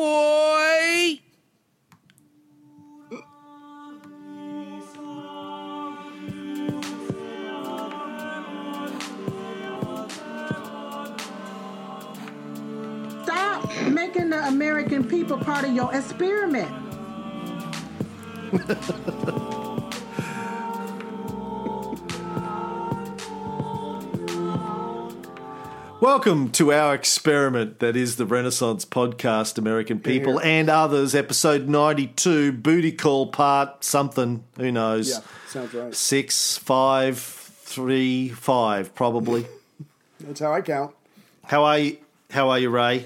boy. Stop making the American people part of your experiment. Welcome to our experiment that is the Renaissance podcast, American People and Others, episode 92, Booty Call Part something, who knows? Yeah, sounds right. Six, five, three, five, probably. That's how I count. How are you? How are you, Ray?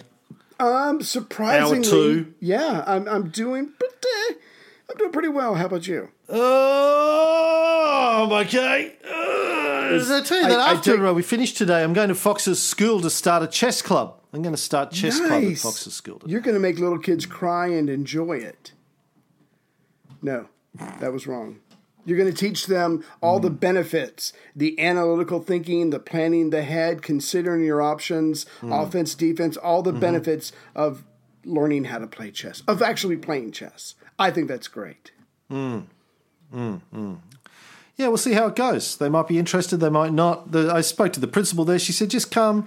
Um, surprisingly, two. yeah, I'm I'm doing pretty, I'm doing pretty well. How about you? Oh, I'm okay. Uh, Did I tell you that I- after we finish today, I'm going to Fox's school to start a chess club. I'm going to start chess club at Fox's school. Today. You're going to make little kids cry and enjoy it. No, that was wrong. You're going to teach them all Hmm. the benefits, the analytical thinking, the planning the head, considering your options, Hmm. offense, defense, all Mm-hmm. the benefits of learning how to play chess, of actually playing chess. I think that's great. Yeah, we'll see how it goes. They might be interested, they might not. The, I spoke to the principal there. She said, just come,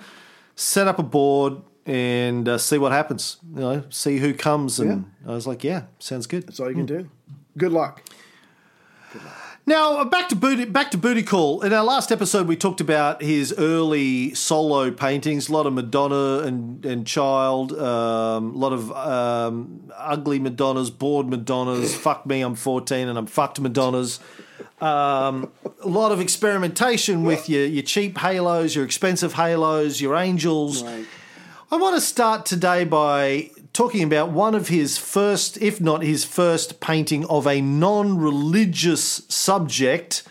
set up a board, and uh, see what happens. You know, see who comes. And I was like, yeah, sounds good. That's all you can do. Good luck. Now uh, back to booty, back to booty call. In our last episode, we talked about his early solo paintings. A lot of Madonna and and Child. Um, a lot of um, ugly Madonnas, bored Madonnas. Fuck me, I'm 14 and I'm fucked Madonnas. Um, a lot of experimentation with your your cheap halos, your expensive halos, your angels. Right. I want to start today by talking about one of his first, if not his first, painting of a non religious subject.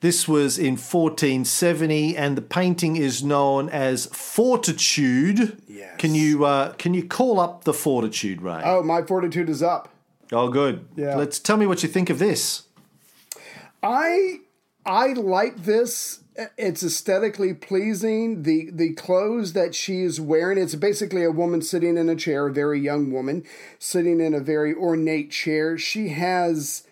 This was in 1470, and the painting is known as Fortitude. Yes. Can you uh, can you call up the Fortitude, Ray? Oh, my fortitude is up. oh, good. Yeah. Let's tell me what you think of this. I I like this. It's aesthetically pleasing. The the clothes that she is wearing, it's basically a woman sitting in a chair, a very young woman sitting in a very ornate chair. She has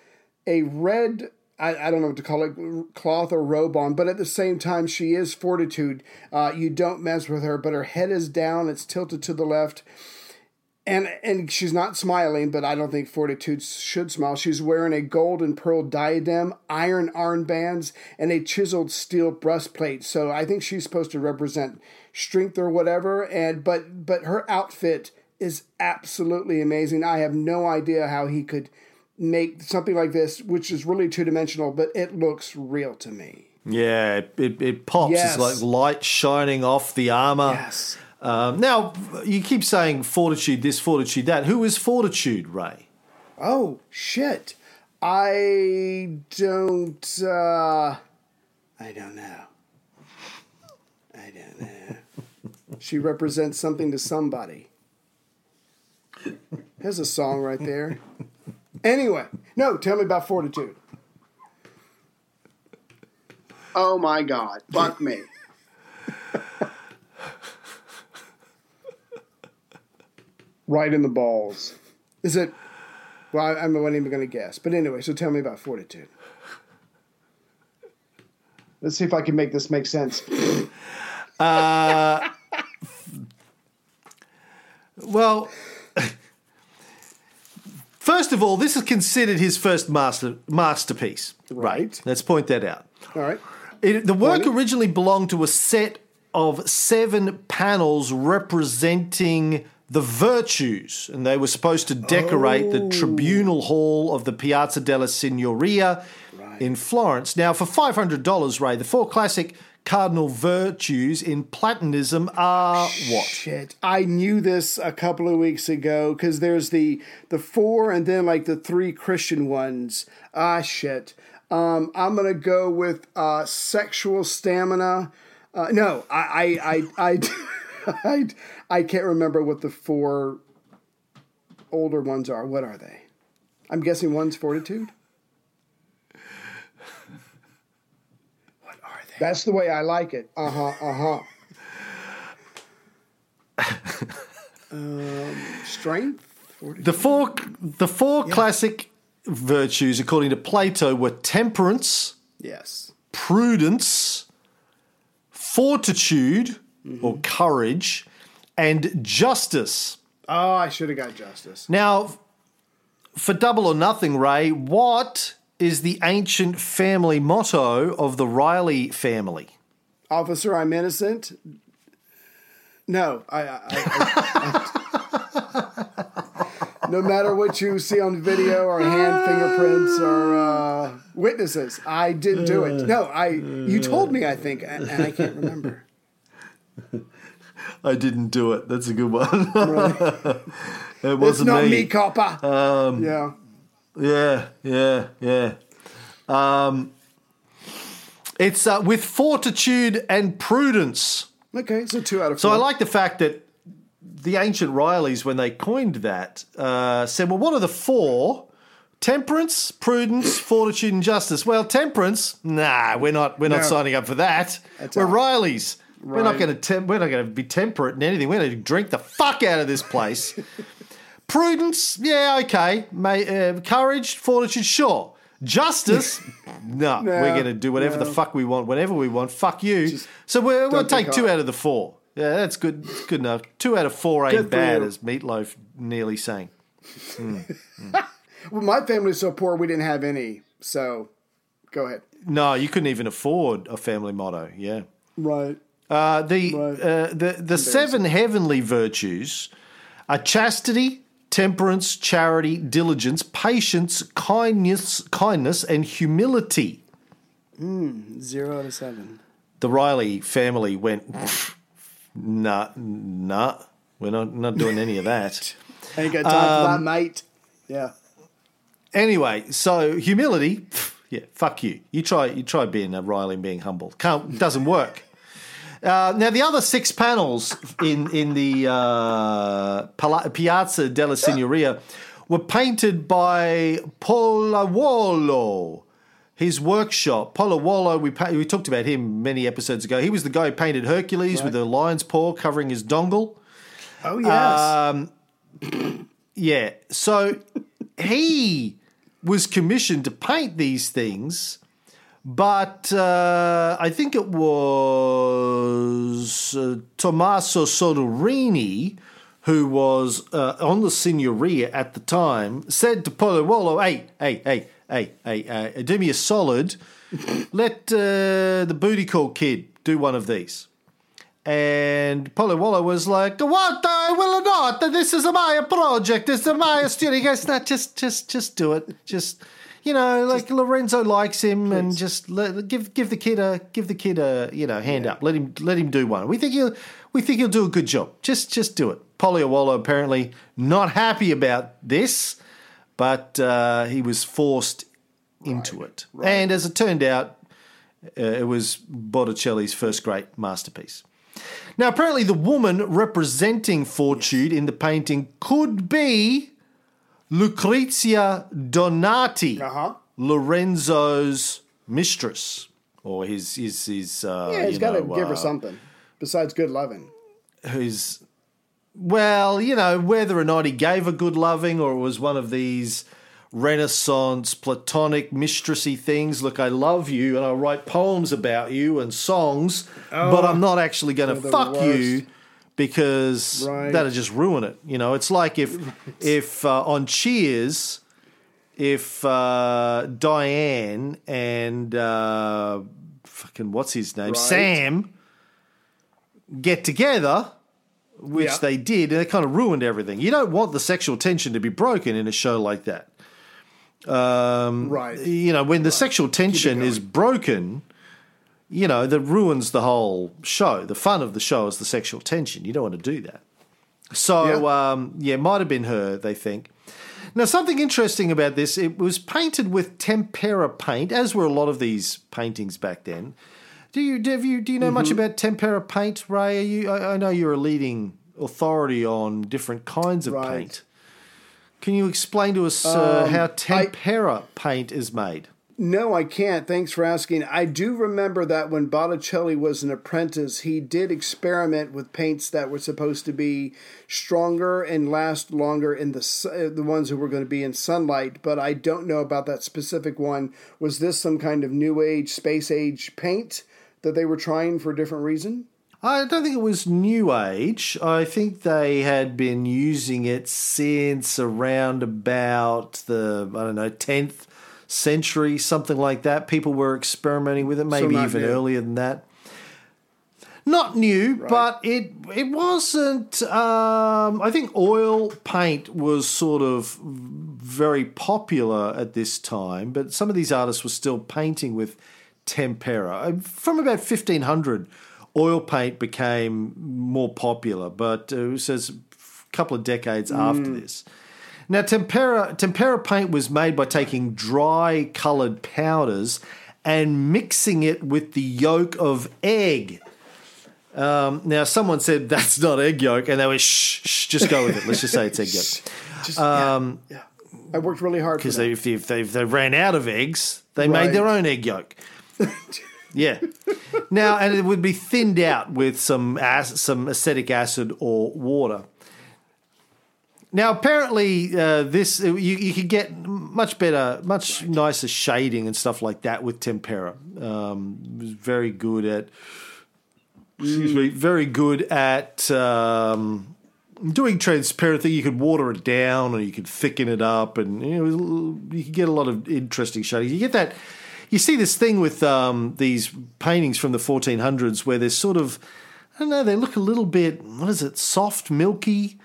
a red I, I don't know what to call it, cloth or robe on, but at the same time, she is fortitude. Uh, you don't mess with her, but her head is down, it's tilted to the left and and she's not smiling, but I don't think Fortitude should smile. She's wearing a gold and pearl diadem, iron armbands, and a chiseled steel breastplate. So I think she's supposed to represent strength or whatever. And but but her outfit is absolutely amazing. I have no idea how he could make something like this, which is really two dimensional, but it looks real to me. Yeah, it, it, it pops. Yes. It's like light shining off the armor. Yes. Um, now, you keep saying fortitude this, fortitude that. Who is fortitude, Ray? Oh shit! I don't. uh I don't know. I don't know. she represents something to somebody. There's a song right there. Anyway, no, tell me about fortitude. Oh my God. Fuck me. Right in the balls. Is it? Well, I, I'm not even going to guess. But anyway, so tell me about fortitude. Let's see if I can make this make sense. Uh, well, first of all, this is considered his first master masterpiece. Right. Let's point that out. All right. It, the work originally belonged to a set of seven panels representing the virtues, and they were supposed to decorate the tribunal hall of the Piazza della Signoria in Florence. Now, for five hundred dollars, Ray, the four classic cardinal virtues in Platonism are what? Shit, I knew this a couple of weeks ago because there's the the four and then like the three Christian ones. Ah, shit. Um, I'm gonna go with uh, sexual stamina. Uh, no, I I I I, I I can't remember what the four older ones are. What are they? I'm guessing one's fortitude. What are they? That's the way I like it. Uh huh. Uh huh. um, strength. The four the four classic virtues, according to Plato, were temperance, Yes. prudence, fortitude or courage, and justice. Oh, I should have got justice. Now, for double or nothing, Ray, what is the ancient family motto of the Riley family? Officer, I'm innocent. No, I. I, I- no matter what you see on video or hand fingerprints or uh, witnesses, I didn't do it. No, I. You told me, I think, and, and I can't remember. I didn't do it. That's a good one. it wasn't it's not me. me, copper. Um, yeah. Yeah, yeah, yeah. Um, it's uh, with fortitude and prudence. Okay, so two out of So four. I like the fact that the ancient Rileys, when they coined that, uh, said, well, what are the four? Temperance, prudence, fortitude, and justice. Well, temperance, nah, we're not. We're not No. signing up for that. That's we're. Rileys. We're not going to. Tem- we're not going to be temperate in anything. We're going to drink the fuck out of this place. prudence, yeah, okay. May, uh, courage, fortitude, sure. Justice, no, No, we're going to do whatever the fuck we want, whenever we want. Fuck you. Just so we're, we'll take two off. out of the four. Yeah, that's good. That's good enough. Two out of four ain't bad, as Meatloaf nearly saying. well, my family's so poor we didn't have any. So, go ahead. No, you couldn't even afford a family motto. Yeah. Right. Uh, the Right. uh, the the seven heavenly virtues are chastity, temperance, charity, diligence, patience, kindness, kindness, and humility. Zero out of seven. The Riley family went, nah, nah, we're not not doing any of that. Ain't got time for Um, that, mate. Yeah. Anyway, so humility, yeah, fuck you. You try, you try being a Riley and being humble. Can't, doesn't work. Uh, now the other six panels in in the uh, Pala- Piazza della Signoria were painted by Pollaiuolo. His workshop, Pollaiuolo, we pa- we talked about him many episodes ago. He was the guy who painted Hercules with a lion's paw covering his dongle. Oh, yes. Um, yeah. So he was commissioned to paint these things, but uh, I think it was uh, Tommaso Soderini, who was uh, on the Signoria at the time, said to Pollaiuolo, hey, hey, hey, hey, hey, uh, do me a solid. Let uh, the booty call kid do one of these. And Polywalla was like, "What? I will not. This is a my project. This is my studio." He goes, "No, just, just, just do it. Just, you know, like Lorenzo likes him, and just let, give, give the kid a, give the kid a, you know, hand up. Let him, let him do one. We think he'll, we think he'll do a good job. Just, just do it." Polywalla apparently not happy about this, but uh, he was forced into it, and as it turned out, uh, it was Botticelli's first great masterpiece. Now, apparently, the woman representing Fortitude in the painting could be Lucrezia Donati, Uh-huh. Lorenzo's mistress, or his his his. Uh, yeah, he's you got to give her uh, something besides good loving. who's well, you know, whether or not he gave a good loving or it was one of these Renaissance platonic mistressy things. Look, I love you and I write poems about you and songs, but I'm not actually going to fuck you worst. Because Right. that'll just ruin it. You know, it's like if if uh, on Cheers, if uh, Diane and uh, fucking what's his name, Right. Sam, get together which Yeah. they did, and it kind of ruined everything. You don't want the sexual tension to be broken in a show like that. Um, Right. You know, when the sexual tension is broken, you know, that ruins the whole show. The fun of the show is the sexual tension. You don't want to do that. So, Yeah. um, yeah, it might have been her, they think. Now, something interesting about this, it was painted with tempera paint, as were a lot of these paintings back then. Do you do you do you know Mm-hmm. much about tempera paint, Ray? Are you? I, I know you're a leading authority on different kinds of Right. paint. Can you explain to us uh, Um, how I- tempera paint is made? No, I can't. Thanks for asking. I do remember that when Botticelli was an apprentice, he did experiment with paints that were supposed to be stronger and last longer in the su- uh, the ones that were going to be in sunlight. But I don't know about that specific one. Was this some kind of new age, space age paint that they were trying for a different reason? I don't think it was New Age. I think they had been using it since around about the, I don't know, 10th century, something like that. People were experimenting with it, maybe not even new. earlier than that. Not new, but it it wasn't. Um, I think oil paint was sort of very popular at this time, but some of these artists were still painting with tempera. Uh, From about fifteen hundred, oil paint became more popular, but it was a couple of decades after this. Now, tempera tempera paint was made by taking dry coloured powders and mixing it with the yolk of egg. Um, now, someone said that's not egg yolk, and they were shh, shh, just go with it. Let's just say it's egg yolk. Just, um, yeah, yeah. I worked really hard Because if, they, if, they, if they ran out of eggs, they made their own egg yolk. yeah. Now, and it would be thinned out with some ac- some acetic acid or water. Now, apparently, uh, this you, you could get much better, much nicer shading and stuff like that with tempera. Um, was very good at, excuse me, very good at um, doing transparent thing. You could water it down, or you could thicken it up, and you know you could get a lot of interesting shading. You get that. You see this thing with um, these paintings from the 1400s where they're sort of, I don't know, they look a little bit, what is it, soft, milky.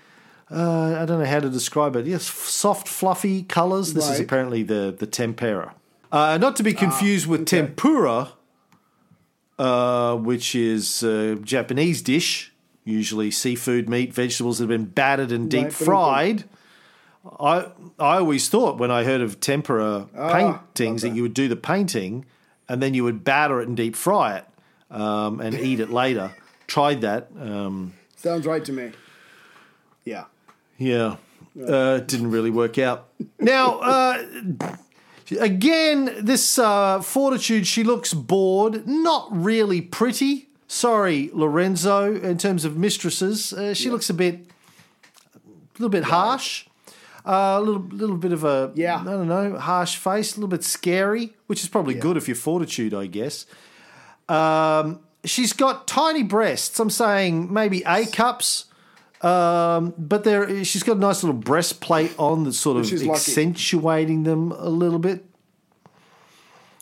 Uh, I don't know how to describe it. Yes, soft, fluffy colors. This is apparently the the tempera. Uh, not to be confused with tempura, uh, which is a Japanese dish, usually seafood, meat, vegetables that have been battered and deep Right, fried. I I always thought when I heard of tempura paintings that you would do the painting and then you would batter it and deep fry it um, and eat it later. Tried that. Um, Sounds right to me. Yeah. yeah, uh, it didn't really work out. Now, uh, again, this uh, Fortitude, she looks bored, not really pretty. Sorry, Lorenzo, in terms of mistresses, uh, she looks a bit, a little bit harsh. Uh, a little, little bit of a, Yeah. I don't know, harsh face, a little bit scary, which is probably good if you're Fortitude, I guess. Um, she's got tiny breasts. I'm saying maybe A cups. Um, but there, she's got a nice little breastplate on that's sort of accentuating them a little bit.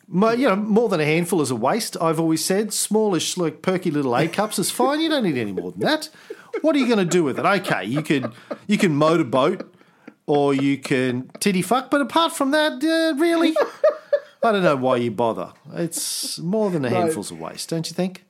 Mo- you know, more than a handful is a waste. I've always said smallish, like perky little A cups is fine. You don't need any more than that. What are you going to do with it? Okay, you could you can motorboat or you can titty fuck, but apart from that, uh, really, I don't know why you bother. It's more than a handful's a waste, don't you think?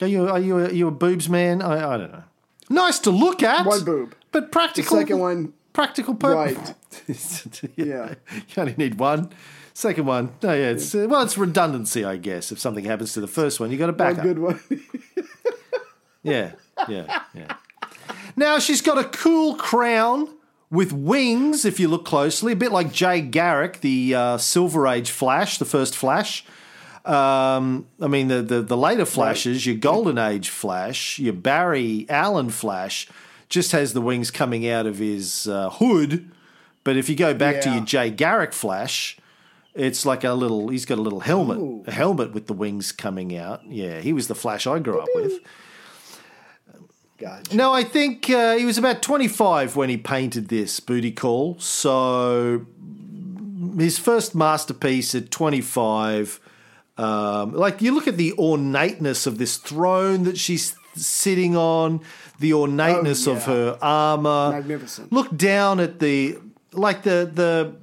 Are you are you a, are you a boobs man? I, I don't know. Nice to look at, One boob. but The practical. second one, practical purpose. right. yeah. You only need one. Second one, no, yeah, it's uh, well, it's redundancy, I guess. If something happens to the first one, you got A up. good one. Yeah, yeah, yeah. Now she's got a cool crown with wings. If you look closely, a bit like Jay Garrick, the uh, Silver Age Flash, the first Flash. Um, I mean, the, the the later Flashes, your Golden Age Flash, your Barry Allen Flash, just has the wings coming out of his uh, hood. But if you go back to your Jay Garrick Flash, it's like a little. He's got a little helmet, Ooh. a helmet with the wings coming out. Yeah, he was the Flash I grew up with. Gotcha. No, I think uh, he was about 25 when he painted this booty call. So his first masterpiece at 25. Um, like you look at the ornateness of this throne that she's sitting on, the ornateness of Oh, yeah. her armor. Magnificent. Look down at the like the the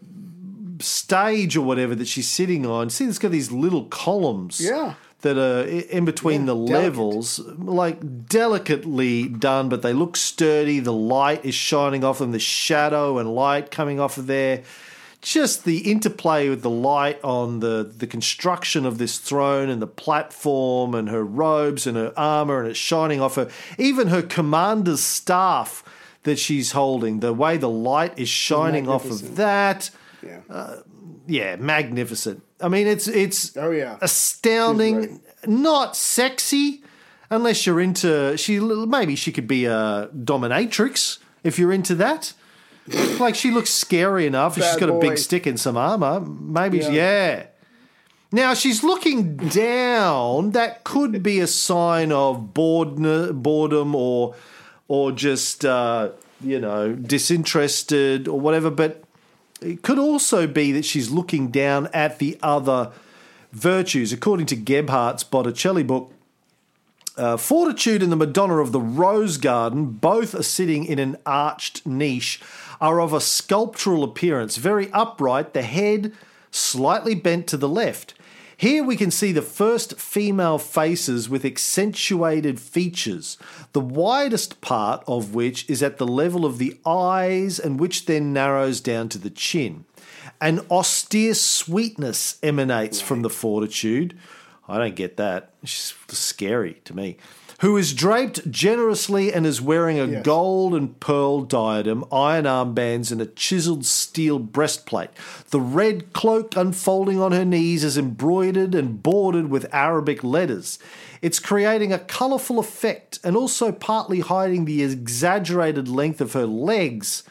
stage or whatever that she's sitting on. See, it's got these little columns Yeah. that are in between Yeah, the delicate. levels, like delicately done, but they look sturdy. The light is shining off them, the shadow and light coming off of there. Just the interplay with the light on the, the construction of this throne and the platform and her robes and her armor and it's shining off her. Even her commander's staff that she's holding, the way the light is shining off of that Yeah. Uh, yeah, magnificent. I mean, it's it's Oh, yeah. astounding. Not sexy, unless you're into she. Maybe she could be a dominatrix if you're into that. Like she looks scary enough. She's got a big stick and some armor. Maybe Yeah. yeah. Now she's looking down. That could be a sign of boredom, boredom or or just uh, you know disinterested or whatever. But it could also be that she's looking down at the other virtues. According to Gebhardt's Botticelli book, uh, Fortitude and the Madonna of the Rose Garden, both are sitting in an arched niche, are of a sculptural appearance, very upright, the head slightly bent to the left. Here we can see the first female faces with accentuated features, the widest part of which is at the level of the eyes and which then narrows down to the chin. An austere sweetness emanates from the fortitude. I don't get that. She's scary to me. Who is draped generously and is wearing a Yes. gold and pearl diadem, iron armbands, and a chiseled steel breastplate. The red cloak unfolding on her knees is embroidered and bordered with Arabic letters. It's creating a colourful effect and also partly hiding the exaggerated length of her legs.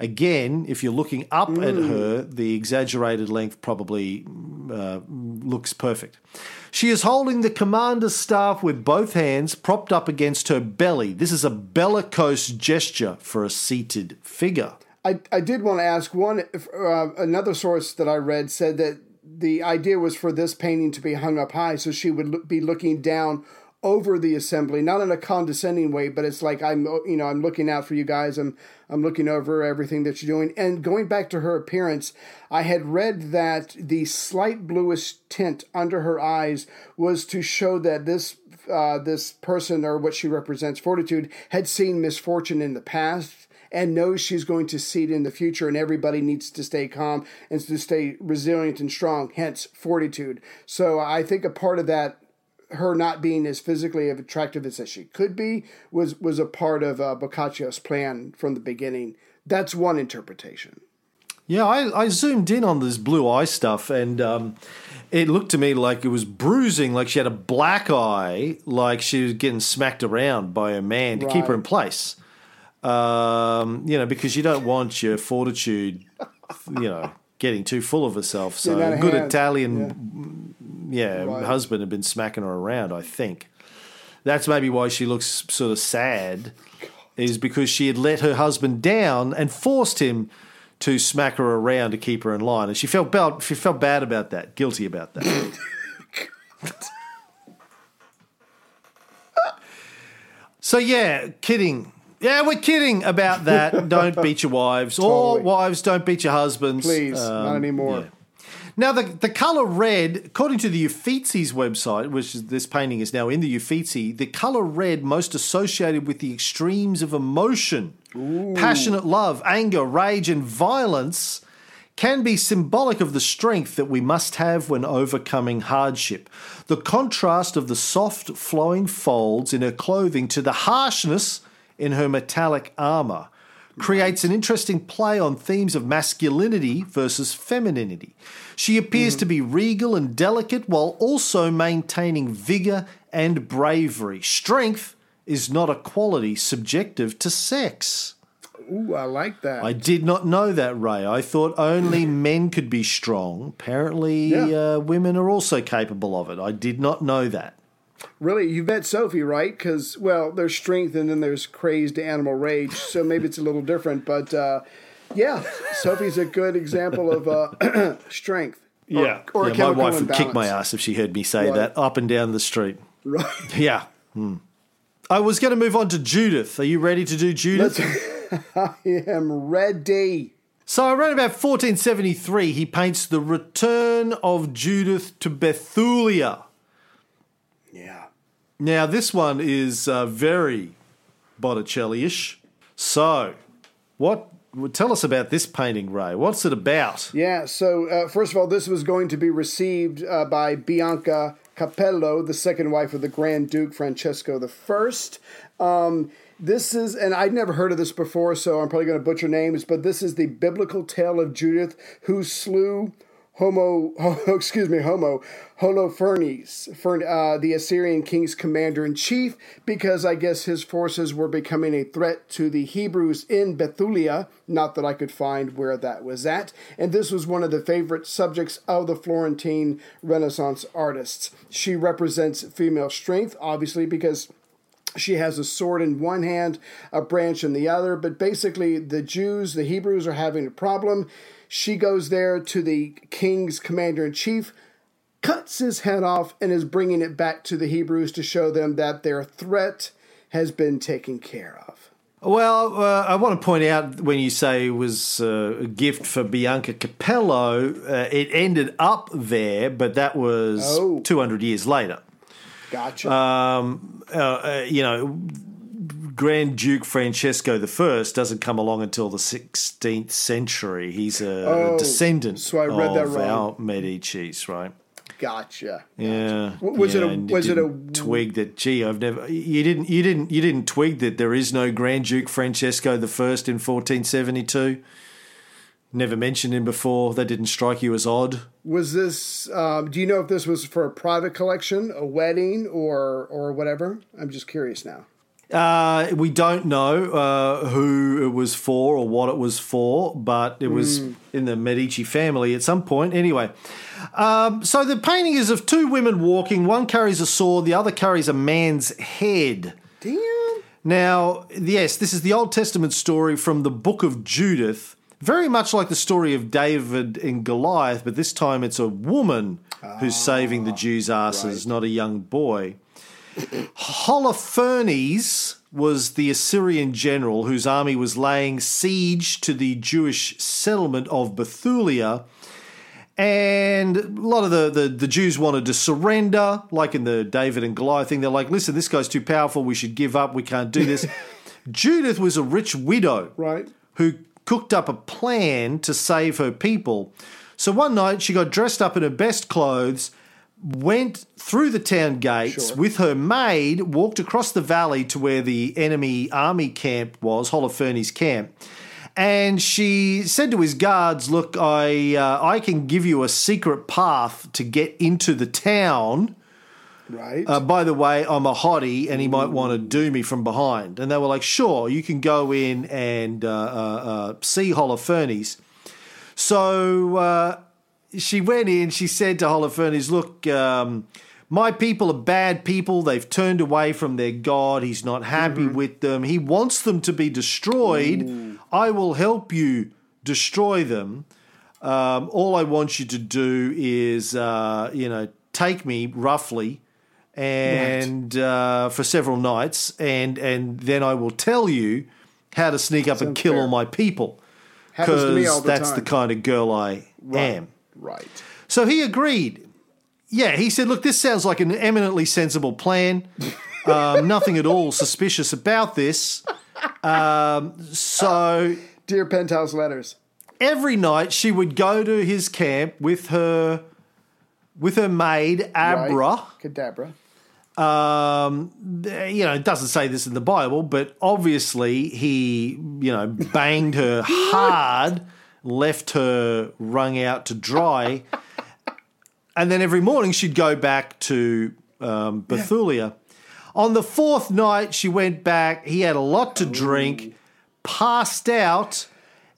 Again, if you're looking up at her, the exaggerated length probably uh, looks perfect. She is holding the commander's staff with both hands propped up against her belly. This is a bellicose gesture for a seated figure. I, I did want to ask one. Uh, another source that I read said that the idea was for this painting to be hung up high, so she would be looking down over the assembly, not in a condescending way, but it's like I'm, you know, I'm looking out for you guys. I'm, I'm looking over everything that you're doing. And going back to her appearance, I had read that the slight bluish tint under her eyes was to show that this uh, this person or what she represents, Fortitude, had seen misfortune in the past and knows she's going to see it in the future, and everybody needs to stay calm and to stay resilient and strong, hence fortitude. So I think a part of that, her not being as physically attractive as she could be, was, was a part of uh, Boccaccio's plan from the beginning. That's one interpretation. Yeah, I, I zoomed in on this blue eye stuff, and um, it looked to me like it was bruising, like she had a black eye, like she was getting smacked around by a man to keep her in place. Um, you know, because you don't want your fortitude, you know, getting too full of herself. So Getting out a of good hand. Italian, yeah, Yeah right. husband had been smacking her around. I think that's maybe why she looks sort of sad, is because she had let her husband down and forced him to smack her around to keep her in line, and she felt bad. She felt bad about that, guilty about that. so yeah, kidding. Yeah, we're kidding about that. don't beat your wives, or wives don't beat your husbands. Please, not Um, anymore. yeah. Now, the, the colour red, according to the Uffizi's website, which is, this painting is now in the Uffizi, the colour red most associated with the extremes of emotion, passionate love, anger, rage, and violence, can be symbolic of the strength that we must have when overcoming hardship. The contrast of the soft, flowing folds in her clothing to the harshness in her metallic armour creates an interesting play on themes of masculinity versus femininity. She appears to be regal and delicate while also maintaining vigour and bravery. Strength is not a quality subjective to sex. Ooh, I like that. I did not know that, Ray. I thought only men could be strong. Apparently, Yeah. uh, women are also capable of it. I did not know that. Really, you met Sophie, right? Because well, there's strength and then there's crazed animal rage, so maybe it's a little different. But uh, yeah, Sophie's a good example of uh, strength. Or, or yeah my wife would kick my ass if she heard me say Right. that up and down the street. Right. Yeah. Hmm. I was going to move on to Judith. Are you ready to do Judith? I am ready. So around about 1473, he paints the return of Judith to Bethulia. Now, this one is uh, very Botticelli-ish. So, what? Tell us about this painting, Ray. What's it about? Yeah, so uh, first of all, this was going to be received uh, by Bianca Capello, the second wife of the Grand Duke Francesco I. Um, this is, and I'd never heard of this before, so I'm probably going to butcher names, but this is the biblical tale of Judith who slew Homo, excuse me, Homo Holofernes, uh, the Assyrian king's commander in chief, because I guess his forces were becoming a threat to the Hebrews in Bethulia. Not that I could find where that was at. And this was one of the favorite subjects of the Florentine Renaissance artists. She represents female strength, obviously, because she has a sword in one hand, a branch in the other. But basically, the Jews, the Hebrews, are having a problem. She goes there to the king's commander in chief, cuts his head off, and is bringing it back to the Hebrews to show them that their threat has been taken care of. Well, uh, I want to point out when you say it was uh, a gift for Bianca Capello, uh, it ended up there, but that was Oh. 200 years later. Gotcha. Um, uh, uh, you know, Grand Duke Francesco I doesn't come along until the 16th century. He's a Oh, descendant so I read that of wrong. our Medicis, right? gotcha. Yeah. W- was it a- was it a- twig that? Gee, I've never. You didn't. You didn't. You didn't twig that there is no Grand Duke Francesco the First in fourteen seventy two. Never mentioned him before. That didn't strike you as odd. Was this? Um, do you know if this was for a private collection, a wedding, or or whatever? I'm just curious now. Uh, we don't know uh, who it was for or what it was for, but it was Hmm. in the Medici family at some point. Anyway, um, so the painting is of two women walking. One carries a sword, the other carries a man's head. Damn. Now, yes, this is the Old Testament story from the book of Judith, very much like the story of David and Goliath, but this time it's a woman who's saving the Jews' asses, not a young boy. Holofernes was the Assyrian general whose army was laying siege to the Jewish settlement of Bethulia. And a lot of the, the, the Jews wanted to surrender, like in the David and Goliath thing. They're like, listen, this guy's too powerful. We should give up. We can't do this. Judith was a rich widow Right. who cooked up a plan to save her people. So one night she got dressed up in her best clothes, went through the town gates Sure. with her maid, walked across the valley to where the enemy army camp was, Holofernes' camp. And she said to his guards, "Look, I uh, I can give you a secret path to get into the town. Right. Uh, by the way, I'm a hottie, and he might want to do me from behind." And they were like, "Sure, you can go in and uh, uh, uh, see Holofernes." So uh, she went in. She said to Holofernes, "Look, um, my people are bad people. They've turned away from their God. He's not happy with them. He wants them to be destroyed. I will help you destroy them. Um, all I want you to do is, uh, you know, take me roughly." And uh, for several nights, and and then I will tell you how to sneak up and kill fair. all my people Happens to me all because that's time. the kind of girl I am. Right. So he agreed. Yeah, he said, "Look, this sounds like an eminently sensible plan. Um, nothing at all suspicious about this." Um, so Dear Penthouse Letters. every night she would go to his camp with her with her maid Abra. Right. Cadabra. Um, you know, it doesn't say this in the Bible, but obviously he, you know, banged her hard, left her wrung out to dry, and then every morning she'd go back to um, Bethulia. On the fourth night, she went back. He had a lot to drink, passed out,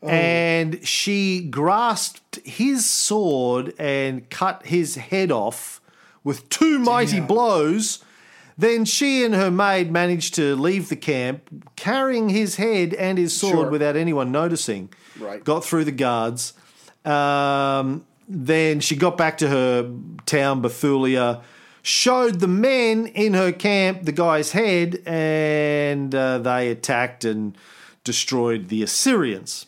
and she grasped his sword and cut his head off with two mighty blows. Then she and her maid managed to leave the camp, carrying his head and his sword Sure. without anyone noticing. Right. Got through the guards. Um, then she got back to her town, Bethulia, showed the men in her camp the guy's head, and uh, they attacked and destroyed the Assyrians.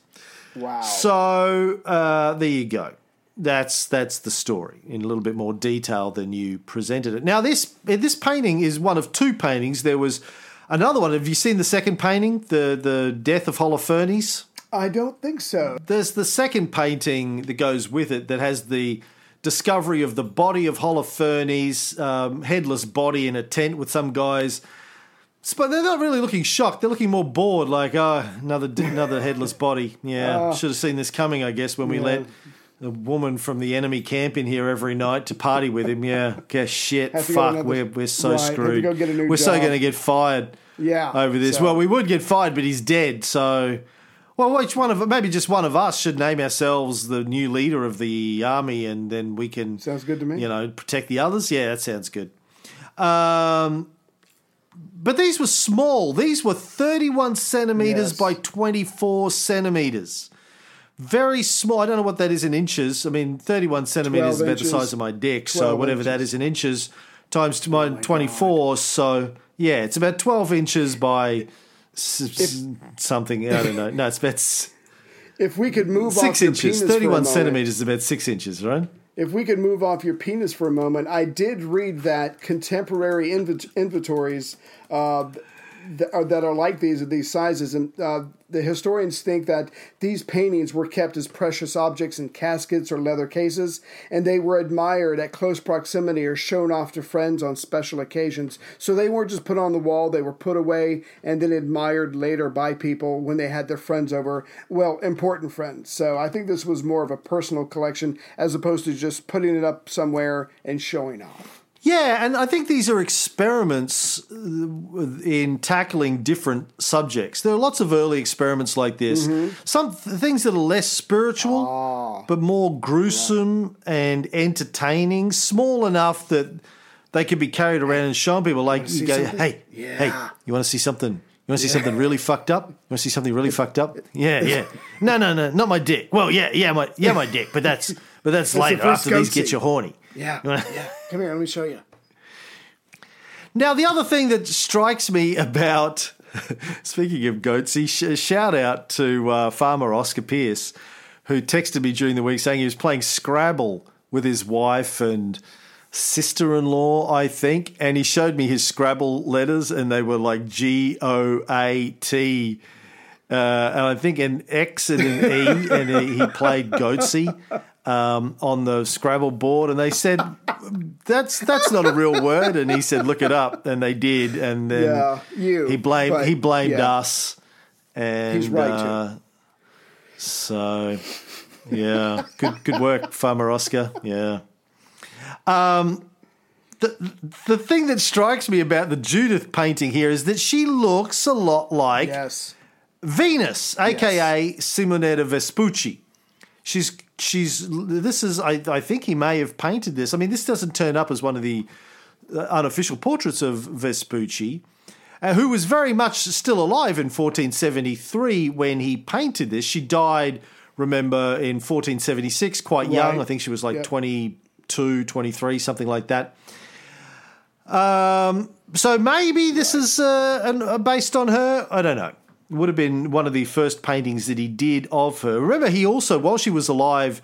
Wow. So uh, there you go. That's that's the story in a little bit more detail than you presented it. Now this this painting is one of two paintings. There was another one. Have you seen the second painting, the the death of Holofernes? I don't think so. There's the second painting that goes with it that has the discovery of the body of Holofernes, um, headless body in a tent with some guys. But they're not really looking shocked. They're looking more bored, like, oh, another another headless body. Yeah, should have seen this coming, I guess, when we let the woman from the enemy camp in here every night to party with him. Yeah, guess shit, Have to go fuck, another- we're we're so Right, screwed. go get a new we're so going to get fired. Yeah, over this. so- Well, we would get fired, but he's dead. So, well, each one of maybe just one of us should name ourselves the new leader of the army, and then we can Sounds good to me. You know, protect the others. Yeah, that sounds good. Um, but these were small. These were 31 centimeters Yes. by 24 centimeters. Very small. I don't know what that is in inches. I mean, 31 centimeters is about inches. the size of my dick. So whatever that inches. is in inches times to my 24. So yeah, it's about 12 inches by s- something. I don't know. No, it's about If we could move six off your inches. penis for a 31 moment- centimeters is about six inches, right? If we could move off your penis for a moment, I did read that contemporary invent- inventories uh, th- are, that are like these, of these sizes, and uh, the historians think that these paintings were kept as precious objects in caskets or leather cases, and they were admired at close proximity or shown off to friends on special occasions. So they weren't just put on the wall; they were put away and then admired later by people when they had their friends over. Well, important friends. So I think this was more of a personal collection as opposed to just putting it up somewhere and showing off. Yeah, and I think these are experiments uh, in tackling different subjects. There are lots of early experiments like this. Mm-hmm. Some th- things that are less spiritual, Ah. but more gruesome and entertaining, small enough that they could be carried around and shown people. Like you go, something? hey, Yeah. hey, you want to see something? You want to see something really fucked up? You want to see something really fucked up? Yeah, yeah. No, no, no, not my dick. Well, yeah, yeah, my yeah, my dick. But that's but that's, later after these get you horny. Yeah, yeah. Come here, let me show you. Now, the other thing that strikes me about, speaking of goatsy, sh- shout out to uh, farmer Oscar Pierce, who texted me during the week saying he was playing Scrabble with his wife and sister in law, I think, and he showed me his Scrabble letters, and they were like G O A T. Uh, and I think an X and an E, and he he played Goatsy um, on the Scrabble board, and they said that's that's not a real word, and he said look it up, and they did, and then Yeah, you, he blamed but, he blamed yeah. us, and He's right, uh, so yeah, good good work, Farmer Oscar. Yeah. Um, the the thing that strikes me about the Judith painting here is that she looks a lot like Yes. Venus, aka Simonetta Vespucci. She's she's this is I, I think he may have painted this. I mean, this doesn't turn up as one of the uh, unofficial portraits of Vespucci, uh, who was very much still alive in 1473 when he painted this. She died, remember, in 1476, quite young. Right. I think she was like Yep. 22, 23, something like that. Um, so maybe this is uh, an, uh, based on her. I don't know. Would have been one of the first paintings that he did of her. Remember, he also, while she was alive,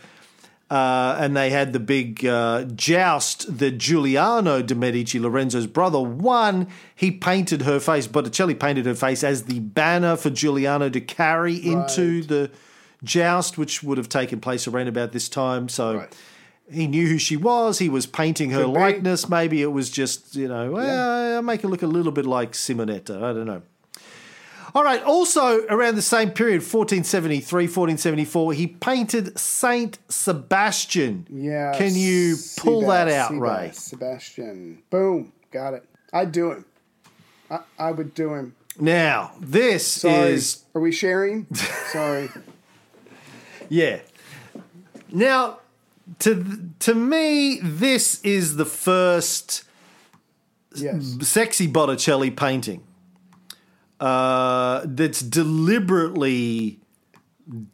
uh, and they had the big uh, joust that Giuliano de' Medici, Lorenzo's brother, won. He painted her face. Botticelli painted her face as the banner for Giuliano to carry into the joust, which would have taken place around about this time. So Right. he knew who she was. He was painting her likeness. Maybe it was just, you know, well, I'll make her look a little bit like Simonetta. I don't know. All right. Also, around the same period, 1473, 1474, he painted Saint Sebastian. Yeah. Can you pull that Sebas- out, Ray? Sebastian. Boom. Got it. I'd do him. I, I would do him. Now, this Sorry. is Are we sharing? Sorry. Yeah. Now, to to me, this is the first Yes. sexy Botticelli painting uh, that's deliberately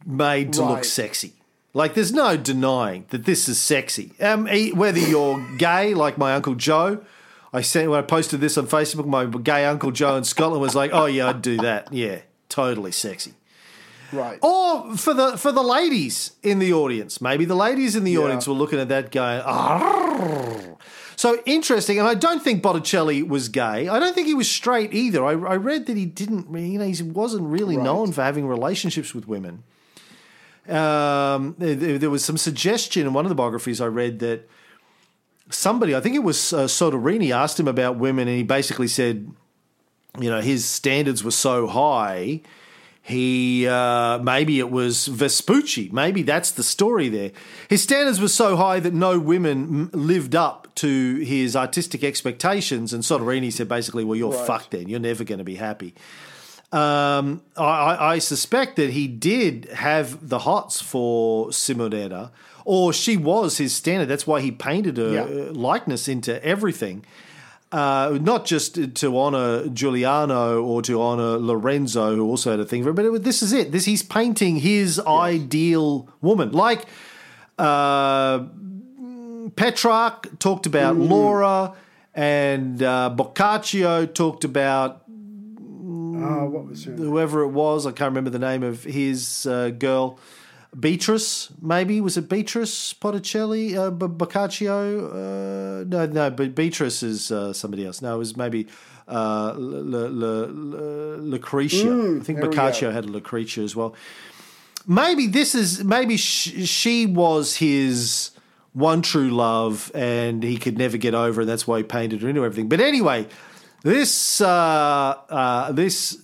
made to look sexy. Like, there's no denying that this is sexy. Um, whether you're gay, like my uncle Joe, I sent when I posted this on Facebook. My gay uncle Joe in Scotland was like, "Oh yeah, I'd do that. Yeah, totally sexy." Right. Or for the for the ladies in the audience, maybe the ladies in the Yeah. audience were looking at that going. So interesting. And I don't think Botticelli was gay. I don't think he was straight either. I, I read that he didn't. You know, he wasn't really Right. known for having relationships with women. Um, there, there was some suggestion in one of the biographies I read that somebody, I think it was uh, Soderini, asked him about women, and he basically said, you know, his standards were so high He uh, maybe it was Vespucci. Maybe that's the story there. His standards were so high that no women lived up to his artistic expectations, and Soderini said basically, "Well, you're right. fucked. Then you're never going to be happy." Um, I, I, suspect that he did have the hots for Simonetta, or she was his standard. That's why he painted her yeah. likeness into everything uh, not just to honor Giuliano or to honor Lorenzo, who also had a thing for it, but it, this is it. This he's painting his yes. ideal woman, like uh, Petrarch talked about mm. Laura, and uh, Boccaccio talked about. Uh, what was her whoever it was, I can't remember the name of his uh, girl. Beatrice, maybe was it Beatrice Botticelli, uh, Boccaccio? Uh, no, no, but Beatrice is uh, somebody else. No, it was maybe uh, Lucretia. Mm, I think Boccaccio had a Lucretia as well. Maybe this is maybe sh- she was his one true love, and he could never get over, and that's why he painted her into everything. But anyway, this uh, uh, this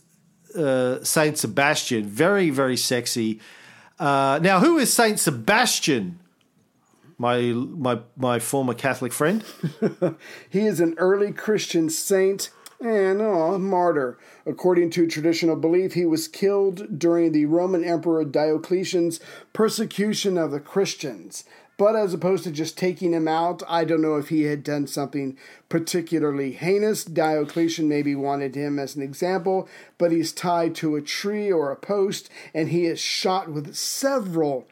uh, Saint Sebastian, very very sexy uh, now, who is Saint Sebastian? My my my former Catholic friend. he is an early Christian saint and oh, martyr. According to traditional belief, he was killed during the Roman Emperor Diocletian's persecution of the Christians. But as opposed to just taking him out, I don't know if he had done something particularly heinous. Diocletian maybe wanted him as an example, but he's tied to a tree or a post and he is shot with several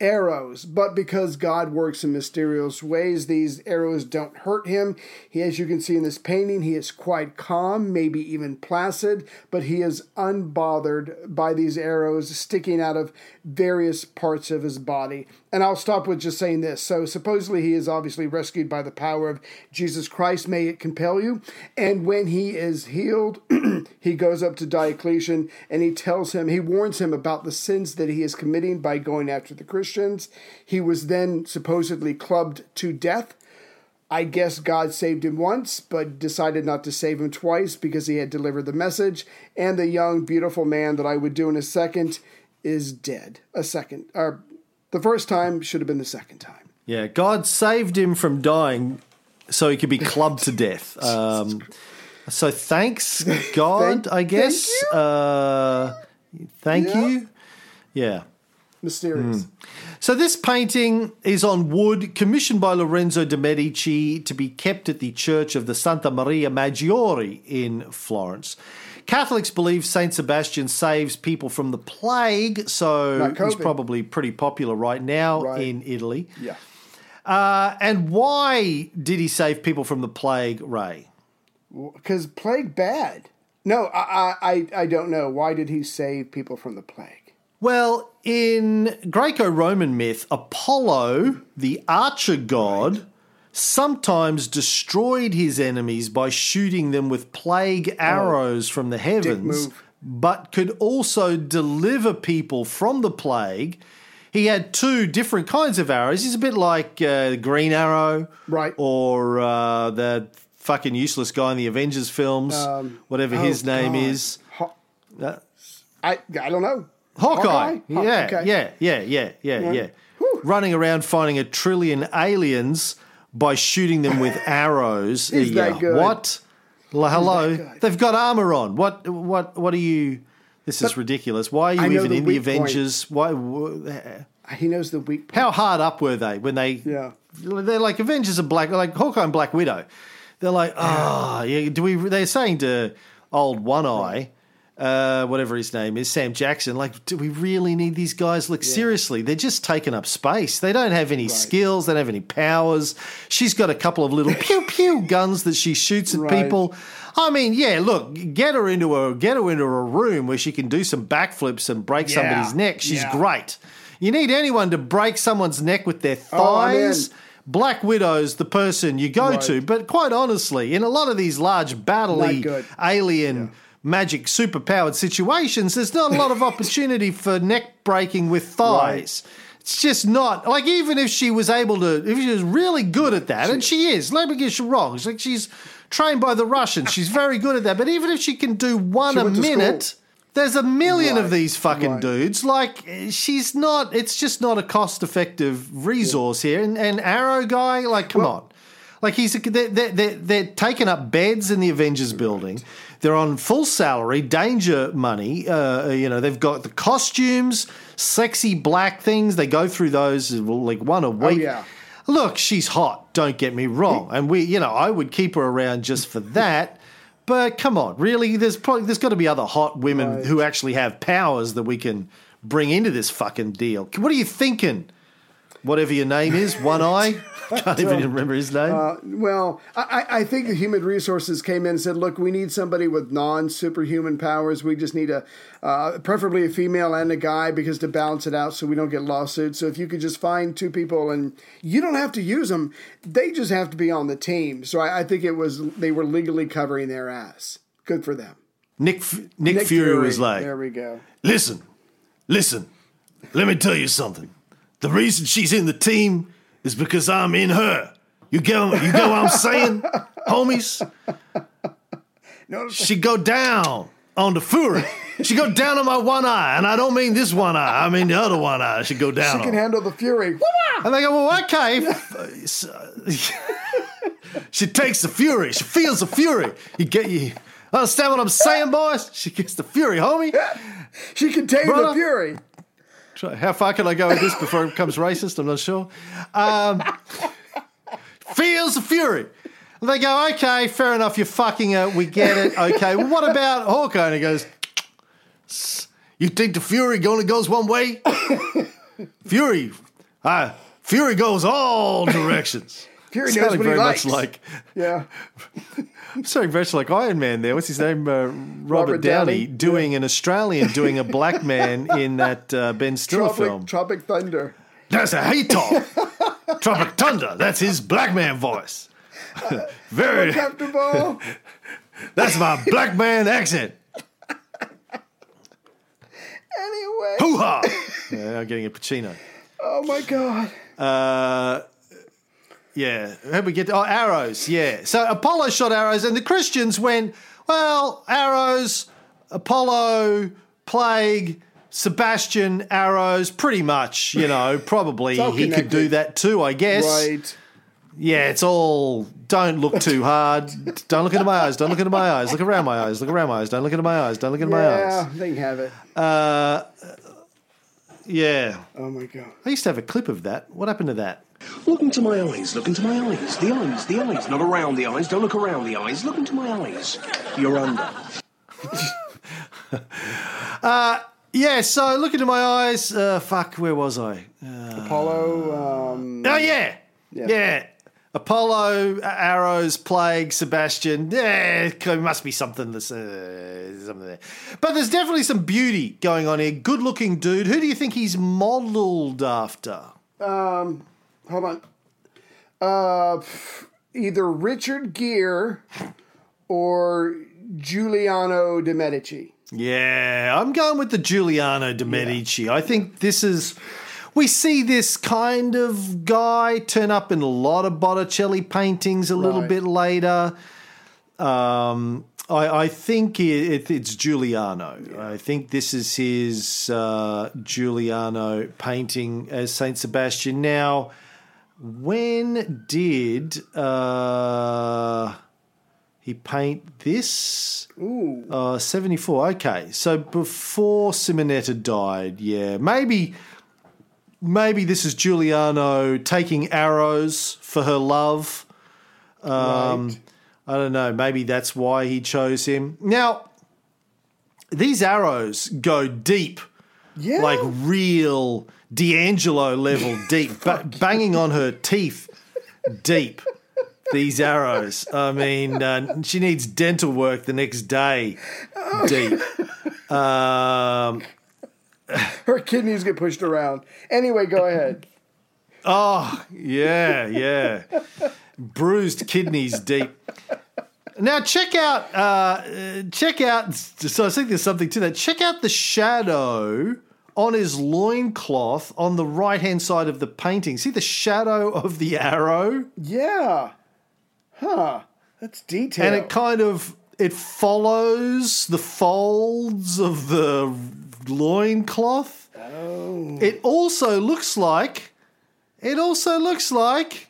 arrows, but because God works in mysterious ways, these arrows don't hurt him. He, as you can see in this painting, he is quite calm, maybe even placid, but he is unbothered by these arrows sticking out of various parts of his body. And I'll stop with just saying this. So, supposedly, he is obviously rescued by the power of Jesus Christ. May it compel you. And when he is healed, he goes up to Diocletian and he tells him, he warns him about the sins that he is committing by going after the Christians. He was then supposedly clubbed to death. I guess God saved him once, but decided not to save him twice because he had delivered the message. And the young, beautiful man that I would do in a second is dead. A second, or the first time should have been the second time. Yeah, God saved him from dying so he could be clubbed to death. Um, so thanks, God, thank, I guess. Thank you. Uh, thank yeah. you. Yeah. Mysterious. Mm. So this painting is on wood, commissioned by Lorenzo de' Medici to be kept at the Church of the Santa Maria Maggiore in Florence. Catholics believe Saint Sebastian saves people from the plague, so he's probably pretty popular right now right. in Italy. Yeah. Uh, and why did he save people from the plague, Ray? Because plague bad. No, I, I I don't know. Why did he save people from the plague? Well, in Greco-Roman myth, Apollo, the archer god, right sometimes destroyed his enemies by shooting them with plague oh, arrows oh, from the heavens, but could also deliver people from the plague. He had two different kinds of arrows. He's a bit like uh, Green Arrow, right? Or uh, the fucking useless guy in the Avengers films, um, whatever oh his name God. is. Ho- uh, I I don't know. Hawkeye. Hawkeye? Yeah, okay. yeah, yeah, yeah, yeah, yeah, yeah. Running around finding a trillion aliens by shooting them with arrows. Is yeah. that good? What? Hello, they've got armor on. What? What? What are you? This is ridiculous. Why are you even the in the Avengers? Point. Why? He knows the weak. Point. How hard up were they when they? Yeah. They're like Avengers are black, like Hawkeye and Black Widow. They're like, oh, yeah. Do we? They're saying to old One Eye uh, whatever his name is, Sam Jackson. Like, do we really need these guys? Look, yeah. seriously, they're just taking up space. They don't have any right. skills. They don't have any powers. She's got a couple of little pew pew guns that she shoots at right. people. I mean, yeah, look, get her into a get her into a room where she can do some backflips and break yeah. somebody's neck. She's yeah. great. You need anyone to break someone's neck with their oh, thighs. Oh, Black Widow's the person you go right. to, but quite honestly, in a lot of these large battley alien magic superpowered situations, there's not a lot of opportunity for neck breaking with thighs. Right. It's just not like even if she was able to, if she was really good at that, and she is. Let me get you wrong. like she's trained by the Russians. She's very good at that. But even if she can do one she a minute, There's a million of these fucking right. dudes. Like, she's not, it's just not a cost effective resource here. And, and Arrow guy, like, come on. Like, he's, they're, they're, they're, they're taking up beds in the Avengers building. They're on full salary, danger money. Uh, you know, they've got the costumes, sexy black things. They go through those like one a week. yeah. Look, she's hot. Don't get me wrong, and we, you know, I would keep her around just for that. But come on, really? There's probably there's got to be other hot women Right. who actually have powers that we can bring into this fucking deal. What are you thinking? Whatever your name is, One Eye. Can't even remember his name. Uh, well, I, I think the human resources came in and said, "Look, we need somebody with non-superhuman powers. We just need a, uh, preferably a female and a guy, because to balance it out, so we don't get lawsuits. So if you could just find two people, and you don't have to use them, they just have to be on the team. So I, I think it was they were legally covering their ass. Good for them. Nick F- Nick, Fury, was like, "There we go." Listen, listen, let me tell you something. The reason she's in the team is because I'm in her. You get, you get what I'm saying, homies? No, She go down on the Fury. She go down on my one eye, and I don't mean this one eye. I mean the other one eye. She go down she can on. handle the fury. And they go, well, okay. she takes the Fury. She feels the Fury. You get you. Understand what I'm saying, boys? She gets the Fury, homie. She can tame the fury. How far can I go with this before it becomes racist? I'm not sure. Um, feels the fury. And they go, okay, fair enough, you're fucking her, we get it. Okay, well, what about Hawkeye? And he goes, you think the fury only goes one way? fury, uh, fury goes all directions. Fury knows what he very likes. much like, Yeah. sounding very much like Iron Man there. What's his name? Uh, Robert, Robert Downey, Downey. doing an Australian doing a black man in that uh, Ben Stiller film. Tropic, Tropic Thunder. That's a he talk. Tropic Thunder. That's his black man voice. Very. Comfortable. That's my black man accent. anyway. Hoo ha! Yeah, I'm getting a Pacino. Oh my god. Uh, yeah. How'd we get to, oh, arrows. Yeah. So Apollo shot arrows, and the Christians went, well, arrows, Apollo, plague, Sebastian, arrows, pretty much, you know, probably he could do that too, I guess. Right. Yeah, it's all. Don't look too hard. Don't look into my eyes. Don't look into my eyes. Look around my eyes. Look around my eyes. Don't look into my eyes. Don't look into my eyes. Yeah, they can have it. Uh, yeah. Oh my god. I used to have a clip of that. What happened to that? Look into my eyes, look into my eyes. The eyes, the eyes, not around the eyes. Don't look around the eyes. Look into my eyes. You're under. uh, Yeah. So look into my eyes. Uh, fuck. Where was I? Apollo. Um, Oh yeah. Yeah. Yeah. Apollo, uh, arrows, plague, Sebastian. Yeah, there must be something that's uh, something there. But there's definitely some beauty going on here. Good-looking dude. Who do you think he's modelled after? Hold on. Uh, either Richard Gere or Giuliano de Medici. Yeah, I'm going with the Giuliano de Medici. I think this is. We see this kind of guy turn up in a lot of Botticelli paintings a little bit later. Um, I, I think it, it's Giuliano. I think this is his uh, Giuliano painting as Saint Sebastian. Now, when did uh, he paint this? Ooh. Uh, 74. Okay. So before Simonetta died, yeah. Maybe maybe this is Giuliano taking arrows for her love. Um, right. I don't know. Maybe that's why he chose him. Now, these arrows go deep, Yeah. like real D'Angelo level deep, ba- banging on her teeth deep. These arrows. I mean, uh, she needs dental work the next day. Deep. Um, Her kidneys get pushed around. Anyway, go ahead. Oh, yeah, yeah. Bruised kidneys deep. Now check out, uh, uh, check out. So I think there's something to that. Check out the shadow on his loincloth on the right hand side of the painting. See the shadow of the arrow, Yeah. Huh. That's detailed. and it kind of it follows the folds of the loincloth. Oh. It also looks like it also looks like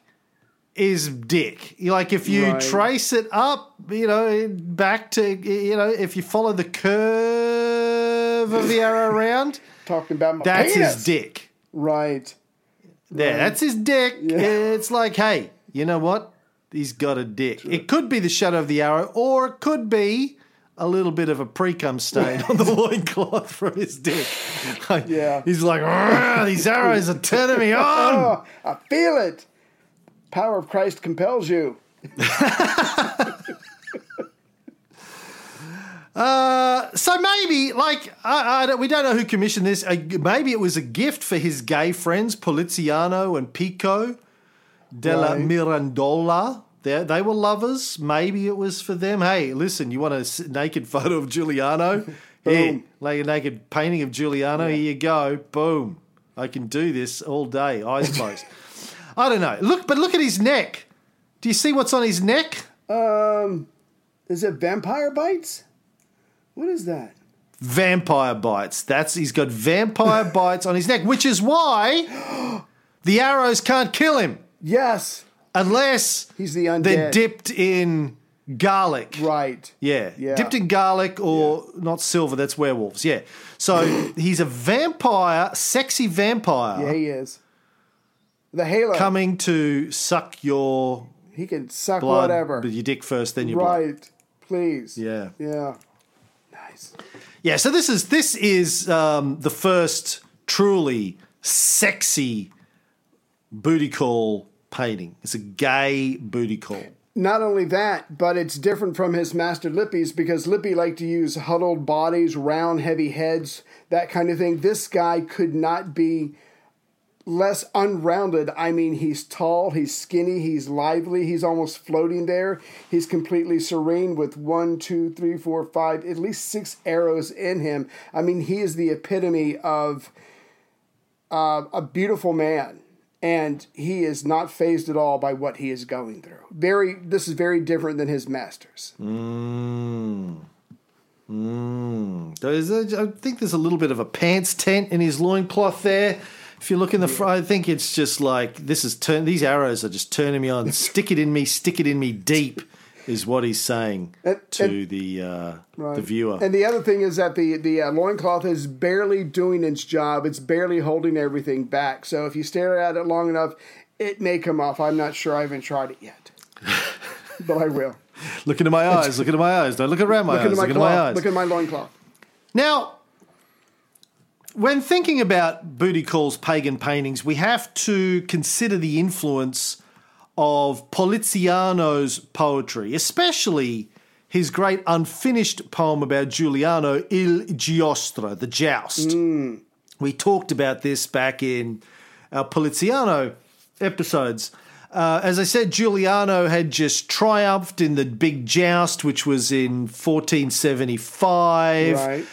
is dick. Like if you Right. trace it up, you know, back to you know, if you follow the curve of the arrow around, Talking about my that's penis. his dick. Right. Yeah, that's his dick. It's like, hey, you know what? He's got a dick. It could be the shadow of the arrow, or it could be a little bit of a pre-cum stain on the loincloth from his dick. Like, Yeah. He's like, these arrows are turning me on. Oh, I feel it. Power of Christ compels you. Uh, so maybe, like, I, I don't, we don't know who commissioned this. Uh, maybe it was a gift for his gay friends, Poliziano and Pico della Right. Mirandola. They, they were lovers. Maybe it was for them. Hey, listen, you want a naked photo of Giuliano? Here, like a naked painting of Giuliano. Here you go. Boom. I can do this all day, eyes closed. I don't know. Look, but look at his neck. Do you see what's on his neck? Um, is it vampire bites? What is that? vampire bites. That's he's got vampire bites on his neck, which is why the arrows can't kill him Yes, unless he's the undead. they're dipped in garlic. Right. Yeah. Yeah. dipped in garlic or not silver. That's werewolves. Yeah. So he's a vampire, sexy vampire Yeah, he is. The halo. coming to suck your He can suck blood whatever. with your dick first, then your blood. Right. Please. Yeah. Yeah. Nice. Yeah, so this is this is um, the first truly sexy booty call painting. It's a gay booty call. Not only that, but it's different from his master Lippi's because Lippi liked to use huddled bodies, round, heavy heads, that kind of thing. This guy could not be less unrounded. I mean, he's tall, he's skinny, he's lively, he's almost floating there. He's completely serene with one, two, three, four, five, at least six arrows in him. I mean, he is the epitome of uh, a beautiful man. And he is not phased at all by what he is going through. Very, this is very different than his masters. There's a, I think there's a little bit of a pants tent in his loincloth there. If you look in the front, I think it's just like this is turn. These arrows are just turning me on. stick it in me, stick it in me deep, is what he's saying And- to and- the uh, Right. the viewer. And the other thing is that the the uh, loincloth is barely doing its job. It's barely holding everything back. So if you stare at it long enough, it may come off. I'm not sure. I haven't tried it yet, but I will. look into my eyes. Look into my eyes. Don't look around my Look eyes. into my look into my cloth. eyes. Look at my loincloth. Now, when thinking about Booty Call's pagan paintings, we have to consider the influence of Poliziano's poetry, especially his great unfinished poem about Giuliano, Il Giostra, the joust. We talked about this back in our Poliziano episodes. Uh, as I said, Giuliano had just triumphed in the big joust, which was in 1475 Right.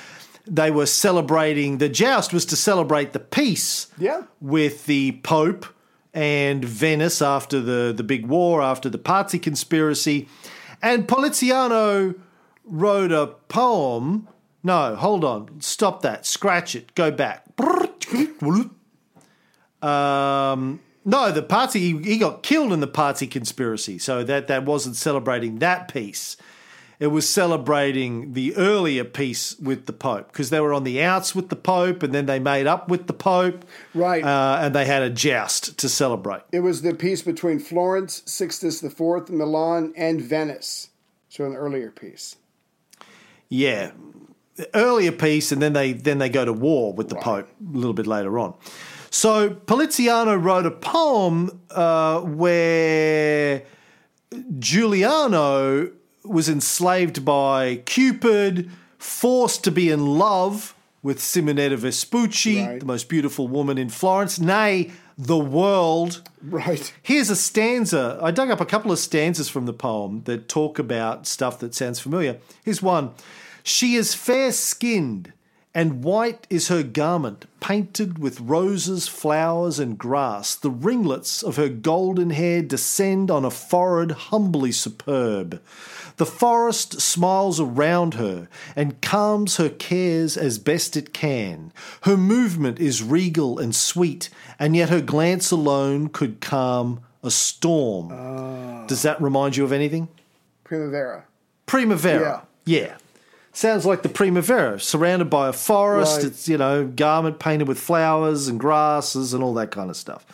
They were celebrating the joust was to celebrate the peace Yeah. with the Pope and Venice after the, the big war, after the Pazzi conspiracy. And Poliziano wrote a poem. No, hold on. Stop that. Scratch it. Go back. Um, no, the Pazzi, he, got killed in the Pazzi conspiracy. So that, that wasn't celebrating that peace. It was celebrating the earlier peace with the Pope because they were on the outs with the Pope and then they made up with the Pope. Right. Uh, and they had a joust to celebrate. It was the peace between Florence, Sixtus IV, Milan, and Venice. So an earlier peace. Yeah. Earlier peace and then they then they go to war with the Pope a little bit later on. So Poliziano wrote a poem uh, where Giuliano was enslaved by Cupid, forced to be in love with Simonetta Vespucci, Right. the most beautiful woman in Florence, nay, the world. Right. Here's a stanza. I dug up a couple of stanzas from the poem that talk about stuff that sounds familiar. Here's one She is fair skinned and white is her garment, painted with roses, flowers, and grass. The ringlets of her golden hair descend on a forehead humbly superb. The forest smiles around her and calms her cares as best it can. Her movement is regal and sweet, and yet her glance alone could calm a storm. Ah. Does that remind you of anything? Primavera. Primavera. Yeah. Sounds like the Primavera, surrounded by a forest. Right. It's, you know, garment painted with flowers and grasses and all that kind of stuff.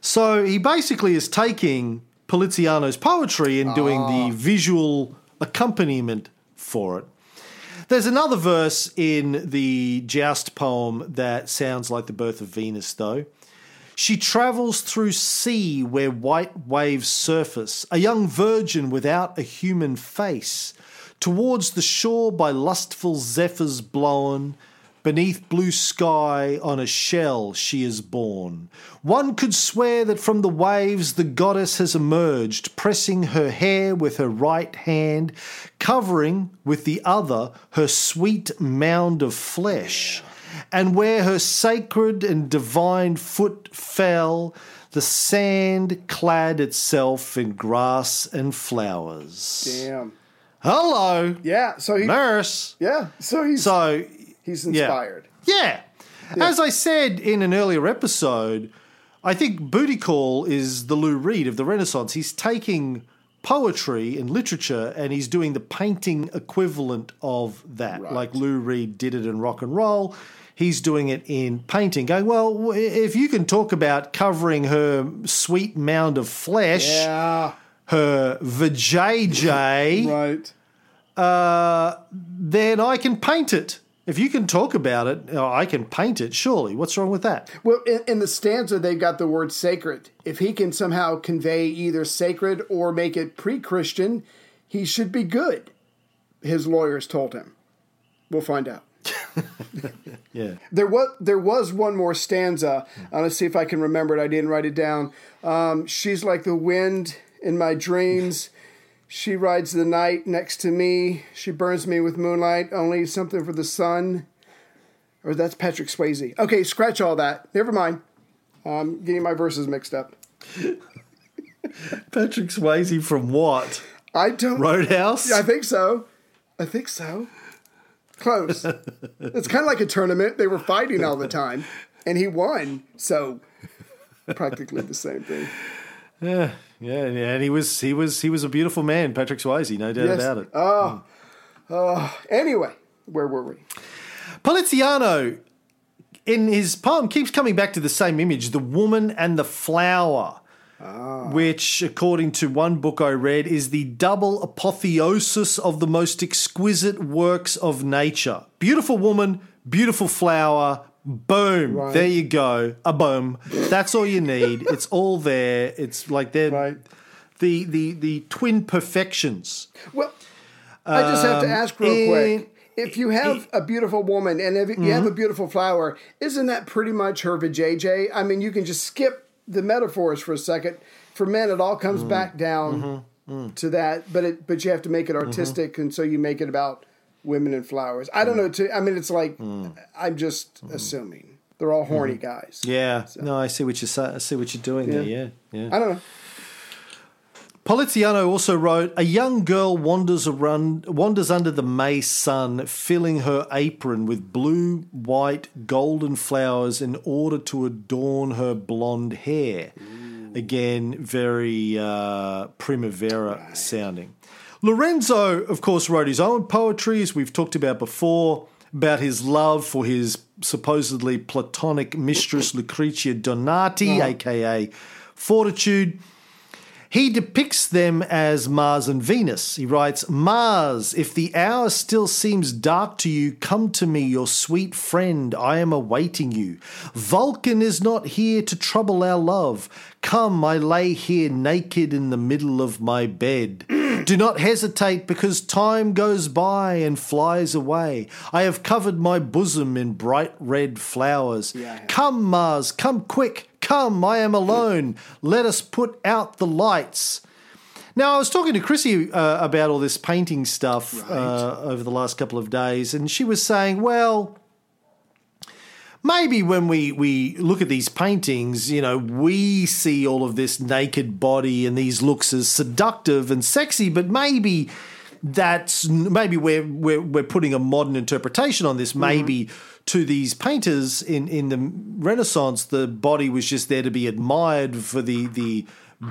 So he basically is taking Poliziano's poetry and doing the ah. visual accompaniment for it. There's another verse in the Joust poem that sounds like the birth of Venus, though. She travels through sea where white waves surface, a young virgin without a human face. Towards the shore by lustful zephyrs blown, beneath blue sky on a shell she is born. One could swear that from the waves the goddess has emerged, pressing her hair with her right hand, covering with the other her sweet mound of flesh. And where her sacred and divine foot fell, the sand clad itself in grass and flowers. Damn. Hello, Yeah. So he. nurse. Yeah. So he's So he's yeah. inspired. Yeah. As I said in an earlier episode, I think Booty Call is the Lou Reed of the Renaissance. He's taking poetry and literature and he's doing the painting equivalent of that. Right. Like Lou Reed did it in rock and roll. He's doing it in painting, going, well, if you can talk about covering her sweet mound of flesh, Yeah. her vajayjay, Right. Uh, then I can paint it. If you can talk about it, oh, I can paint it, surely. What's wrong with that? Well, in, in the stanza, they've got the word sacred. If he can somehow convey either sacred or make it pre Christian, he should be good, his lawyers told him. We'll find out. Yeah. There was there was one more stanza. Uh, let's see if I can remember it. I didn't write it down. Um, She's like the wind in my dreams. She rides the night next to me. She burns me with moonlight. Only something for the sun. Or that's Patrick Swayze. Okay, scratch all that. Never mind. I'm getting my verses mixed up. Patrick Swayze from what? I don't. Roadhouse? I think so. I think so. Close. it's kind of like a tournament. They were fighting all the time, and he won. So practically the same thing. yeah, yeah. And he was he was he was a beautiful man, Patrick Swayze, no doubt Yes. about it. Oh. Oh. Anyway, where were we? Poliziano, in his poem, keeps coming back to the same image the woman and the flower, Ah. which, according to one book I read, is the double apotheosis of the most exquisite works of nature. Beautiful woman, beautiful flower. Boom. Right. There you go. A boom. That's all you need. It's all there. It's like they're Right. the, the, the twin perfections. Well, I just have to um, ask real in- quick. If you have a beautiful woman and if you have a mm-hmm. beautiful flower, isn't that pretty much her vajayjay? I mean, you can just skip the metaphors for a second. For men, it all comes mm. back down mm-hmm. mm. to that, but it but you have to make it mm-hmm. artistic, and so you make it about women and flowers. I don't hmm. know. To I mean, it's like hmm. I'm just hmm. assuming they're all horny guys. Yeah. No, I see what you're I see what you're doing there. Yeah. Yeah. I don't know. Poliziano also wrote, "A young girl wanders around, wanders under the May sun, filling her apron with blue, white, golden flowers in order to adorn her blonde hair." Again, very uh, primavera sounding. Lorenzo, of course, wrote his own poetry, as we've talked about before, about his love for his supposedly platonic mistress Lucrezia Donati, aka Fortitude. He depicts them as Mars and Venus. He writes, Mars, if the hour still seems dark to you, come to me, your sweet friend. I am awaiting you. Vulcan is not here to trouble our love. Come, I lay here naked in the middle of my bed. Do not hesitate because time goes by and flies away. I have covered my bosom in bright red flowers. Come, Mars, come quick. Come, I am alone. Let us put out the lights. Now, I was talking to Chrissy uh, about all this painting stuff uh, over the last couple of days, and she was saying, well, maybe when we, we look at these paintings, you know, we see all of this naked body and these looks as seductive and sexy, but maybe that's maybe we're we're, we're putting a modern interpretation on this. Maybe mm-hmm. to these painters in, in the Renaissance, the body was just there to be admired for the the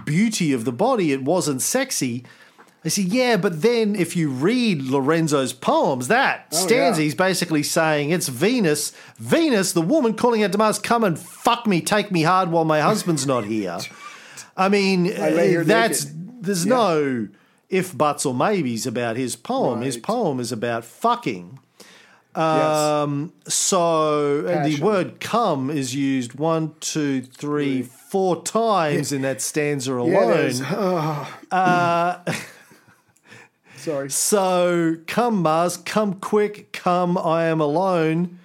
beauty of the body. It wasn't sexy. I say, yeah, but then if you read Lorenzo's poems, that stanza, yeah. he's basically saying it's Venus, Venus, the woman calling out to Mars, come and fuck me, take me hard while my husband's not here. I mean, lay here that's naked. there's no if buts or maybes about his poem. His poem is about fucking. yes. Um, so and the word "come" is used one, two, three, four times in that stanza alone. Uh, Sorry. So come, Mars, come quick, come, I am alone.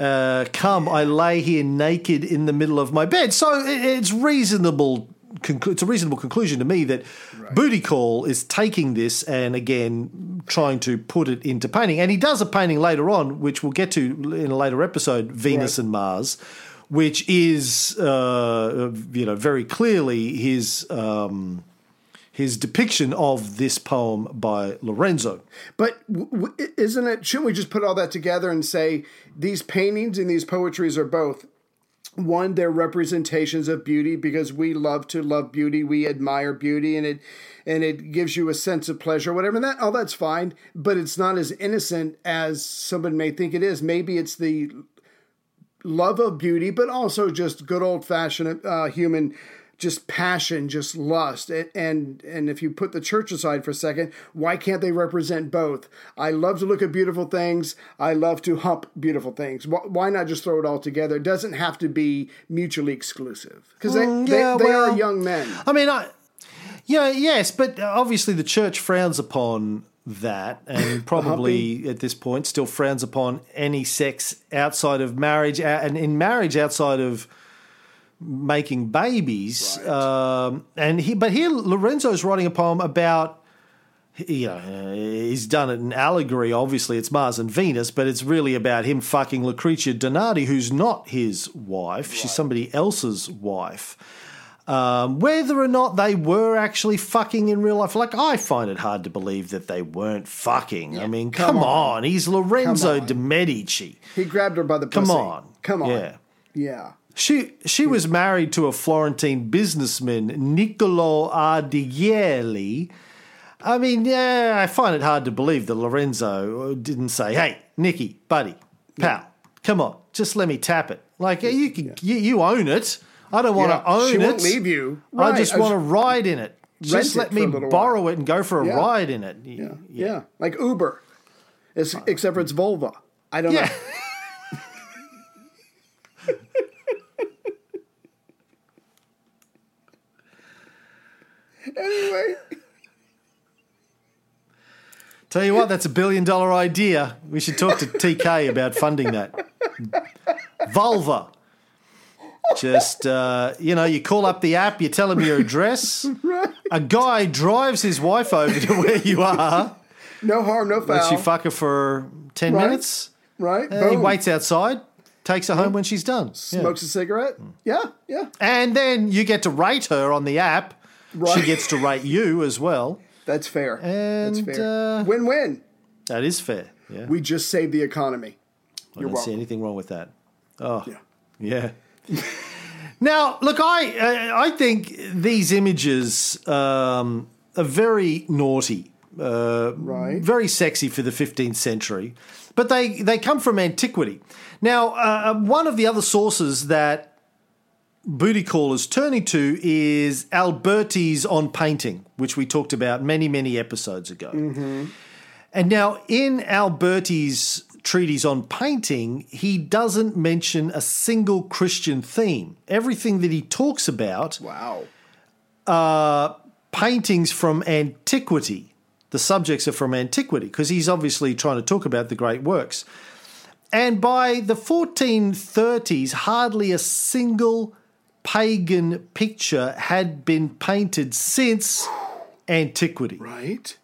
Uh, come, I lay here naked in the middle of my bed. So it- it's reasonable. conclu- It's a reasonable conclusion to me that Booty Call is taking this and again trying to put it into painting. And he does a painting later on, which we'll get to in a later episode, Venus Right. and Mars, which is uh, you know very clearly his. Um, his depiction of this poem by Lorenzo. But w- isn't it? Shouldn't we just put all that together and say these paintings and these poetries are both one, they're representations of beauty because we love to love beauty, we admire beauty, and it and it gives you a sense of pleasure, whatever. And that all that's fine, but it's not as innocent as someone may think it is. Maybe it's the love of beauty, but also just good old fashioned uh, human, just passion, just lust. And, and and if you put the church aside for a second, why can't they represent both? I love to look at beautiful things. I love to hump beautiful things. Why, not just throw it all together? It doesn't have to be mutually exclusive because they, Mm, yeah, they, they well- are young men. I mean, I, yeah, yes, but obviously the church frowns upon that and probably at this point still frowns upon any sex outside of marriage and in marriage outside of making babies. Um, and he, but here Lorenzo's writing a poem about you know, he's done it in allegory. Obviously, it's Mars and Venus, but it's really about him fucking Lucretia Donati, who's not his wife. She's somebody else's wife. Um, whether or not they were actually fucking in real life, like I find it hard to believe that they weren't fucking. I mean, come, come on. on. he's Lorenzo de Medici. He grabbed her by the pussy. Come on. Come on. Yeah. Yeah. She she was married to a Florentine businessman, Niccolo Ardielli. I mean, yeah, I find it hard to believe that Lorenzo didn't say, "Hey, Nicky, buddy, pal, come on, just let me tap it." Like you, can, you, you own it. I don't want Yeah, to own she it. won't leave you. I just I want to ride in it. Just let me borrow while. it and go for a Yeah. ride in it. Yeah. Yeah. Like Uber, it's, except for it's Volvo. I don't Yeah. know. Anyway. Tell you what, that's a billion dollar idea. We should talk to TK about funding that. Vulva. Just, uh, you know, you call up the app, you tell them your address. A guy drives his wife over to where you are, No harm, no foul. lets you fuck her for 10 Right. minutes. right? Uh, he waits outside, takes her home when she's done. Yeah. Smokes a cigarette. Yeah, yeah. And then you get to rate her on the app. She gets to rate you as well. That's fair. And, That's fair. uh, Win-win. That is fair. Yeah. We just saved the economy. I You're don't see anything wrong with that. Oh, Yeah. yeah. now, look, I uh, I think these images um, are very naughty, uh, Right. very sexy for the 15th century, but they they come from antiquity. Now, uh, one of the other sources that Booty Callers turning to is Alberti's on painting, which we talked about many many episodes ago. Mm-hmm. And now, in Alberti's treatise on painting, he doesn't mention a single Christian theme. Everything that he talks about Wow. are paintings from antiquity. The subjects are from antiquity because he's obviously trying to talk about the great works. And by the 1430s, hardly a single pagan picture had been painted since antiquity. Right.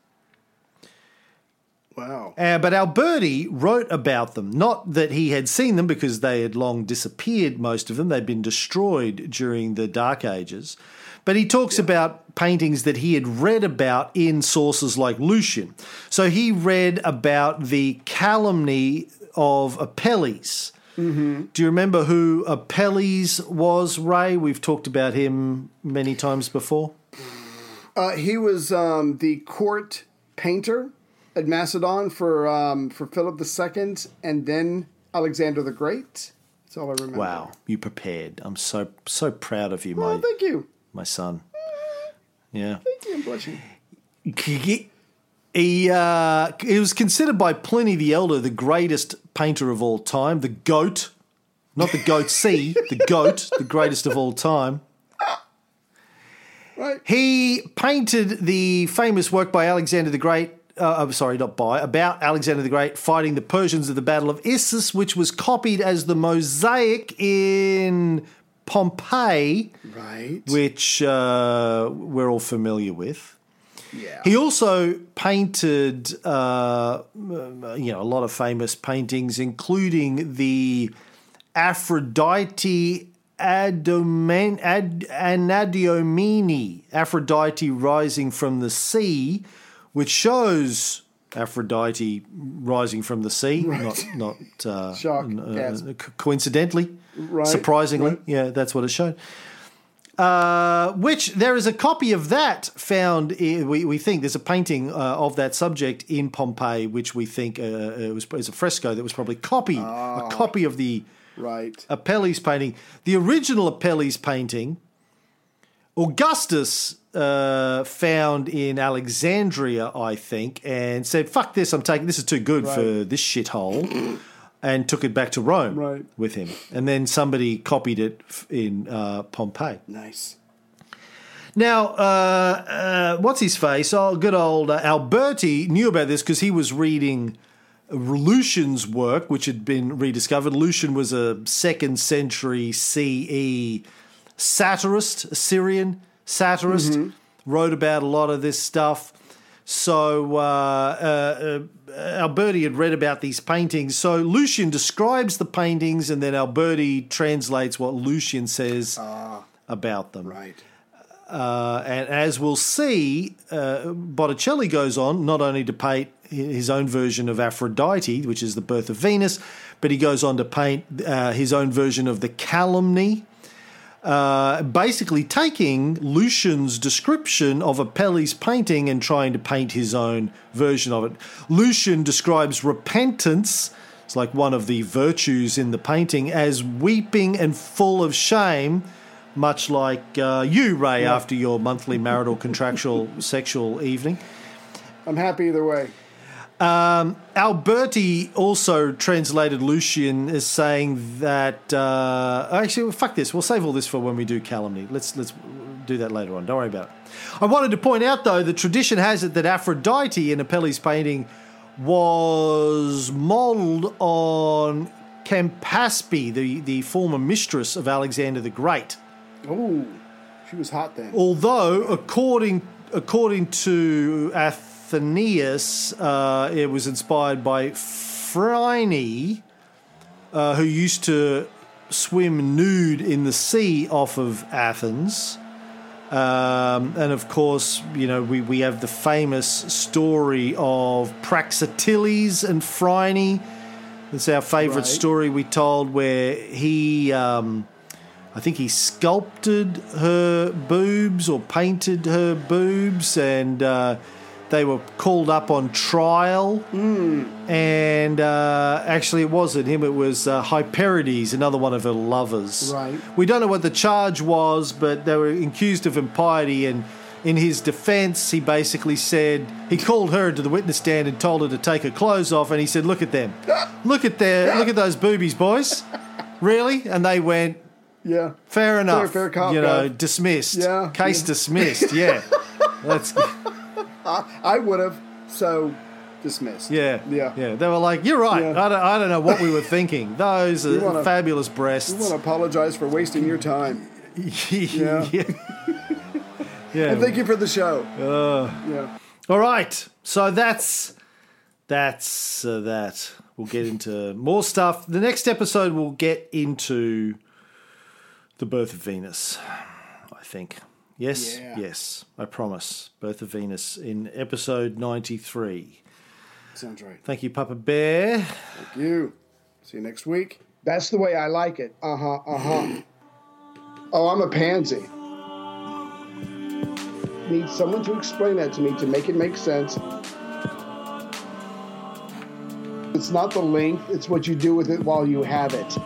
Wow. Uh, but Alberti wrote about them. Not that he had seen them because they had long disappeared, most of them. They'd been destroyed during the Dark Ages. But he talks about paintings that he had read about in sources like Lucian. So he read about the calumny of Apelles. Mm-hmm. Do you remember who Apelles was, Ray? We've talked about him many times before. Uh, he was um, the court painter at Macedon for um, for Philip II, and then Alexander the Great. That's all I remember. Wow, you prepared. I'm so so proud of you, Well, my thank you. my son. Yeah. Thank you. I'm blushing. He, uh, he was considered by Pliny the Elder the greatest painter of all time, the goat, not the goat C, the goat, the greatest of all time. Right. He painted the famous work by Alexander the Great. Uh, I'm sorry, not by, about Alexander the Great fighting the Persians at the Battle of Issus, which was copied as the mosaic in Pompeii, Right. which uh, we're all familiar with. Yeah. He also painted, uh, you know, a lot of famous paintings, including the Aphrodite Adomen, Ad, Anadyomene, Aphrodite rising from the sea, which shows Aphrodite rising from the sea, not not uh, Shock, uh, coincidentally, Right, surprisingly, right. yeah, that's what it showed. Uh, which there is a copy of that found. i we, we think there's a painting uh, of that subject in Pompeii, which we think uh, it was is a fresco that was probably copied, a copy of the Right. Apelles painting. The original Apelles painting, Augustus uh, found in Alexandria, I think, and said, "Fuck this! I'm taking this is too good for this shithole," and took it back to Rome Right. with him. And then somebody copied it in uh, Pompeii. Nice. Now, uh, uh, what's his face? Oh, good old uh, Alberti knew about this because he was reading Lucian's work, which had been rediscovered. Lucian was a second century CE satirist, Assyrian satirist, wrote about a lot of this stuff. So uh, uh, uh, Alberti had read about these paintings. So Lucian describes the paintings, and then Alberti translates what Lucian says about them. Right. Uh, and as we'll see, uh, Botticelli goes on not only to paint his own version of Aphrodite, which is the birth of Venus, but he goes on to paint uh, his own version of the calumny. Uh, basically, taking Lucian's description of Apelles' painting and trying to paint his own version of it. Lucian describes repentance, it's like one of the virtues in the painting, as weeping and full of shame, much like uh, you, Ray, after your monthly marital contractual sexual evening. I'm happy either way. Alberti also translated Lucian as saying that uh, actually well, fuck this. We'll save all this for when we do calumny. Let's let's do that later on. Don't worry about it. I wanted to point out though the tradition has it that Aphrodite in Apelles' painting was modelled on Campaspe, the the former mistress of Alexander the Great. Oh, she was hot then. Although, according according to Athenaeus, uh, it was inspired by Phryne, uh, who used to swim nude in the sea off of Athens. Um, and of course, you know, we, we have the famous story of Praxiteles and Phryne. It's our favourite Right. story we told where he. Um, I think he sculpted her boobs or painted her boobs, and uh, they were called up on trial. And uh, actually, it wasn't him; it was uh, Hyperides, another one of her lovers. Right. We don't know what the charge was, but they were accused of impiety. And in his defence, he basically said he called her into the witness stand and told her to take her clothes off, and he said, "Look at them, look at their, look at those boobies, boys." Really? And they went, Yeah. Fair enough. fair cop, you know, guy. dismissed. Yeah, Case yeah. dismissed. Yeah. Let's. I would have. So dismissed. Yeah. Yeah. Yeah. They were like, "You're right. Yeah. I, don't, I don't know what we were thinking. Those are wanna- fabulous breasts." want to apologize for wasting your time. yeah. yeah. And thank you for the show. Uh. yeah. All right. So that's that's uh, that. We'll get into more stuff. The next episode, we'll get into the birth of Venus, I think. Yes, Yeah. yes, I promise. Birth of Venus in episode 93. Sounds right. Thank you, Papa Bear. Thank you. See you next week. That's the way I like it. Uh huh. Uh huh. Oh, I'm a pansy. Need someone to explain that to me to make it make sense. It's not the length, it's what you do with it while you have it.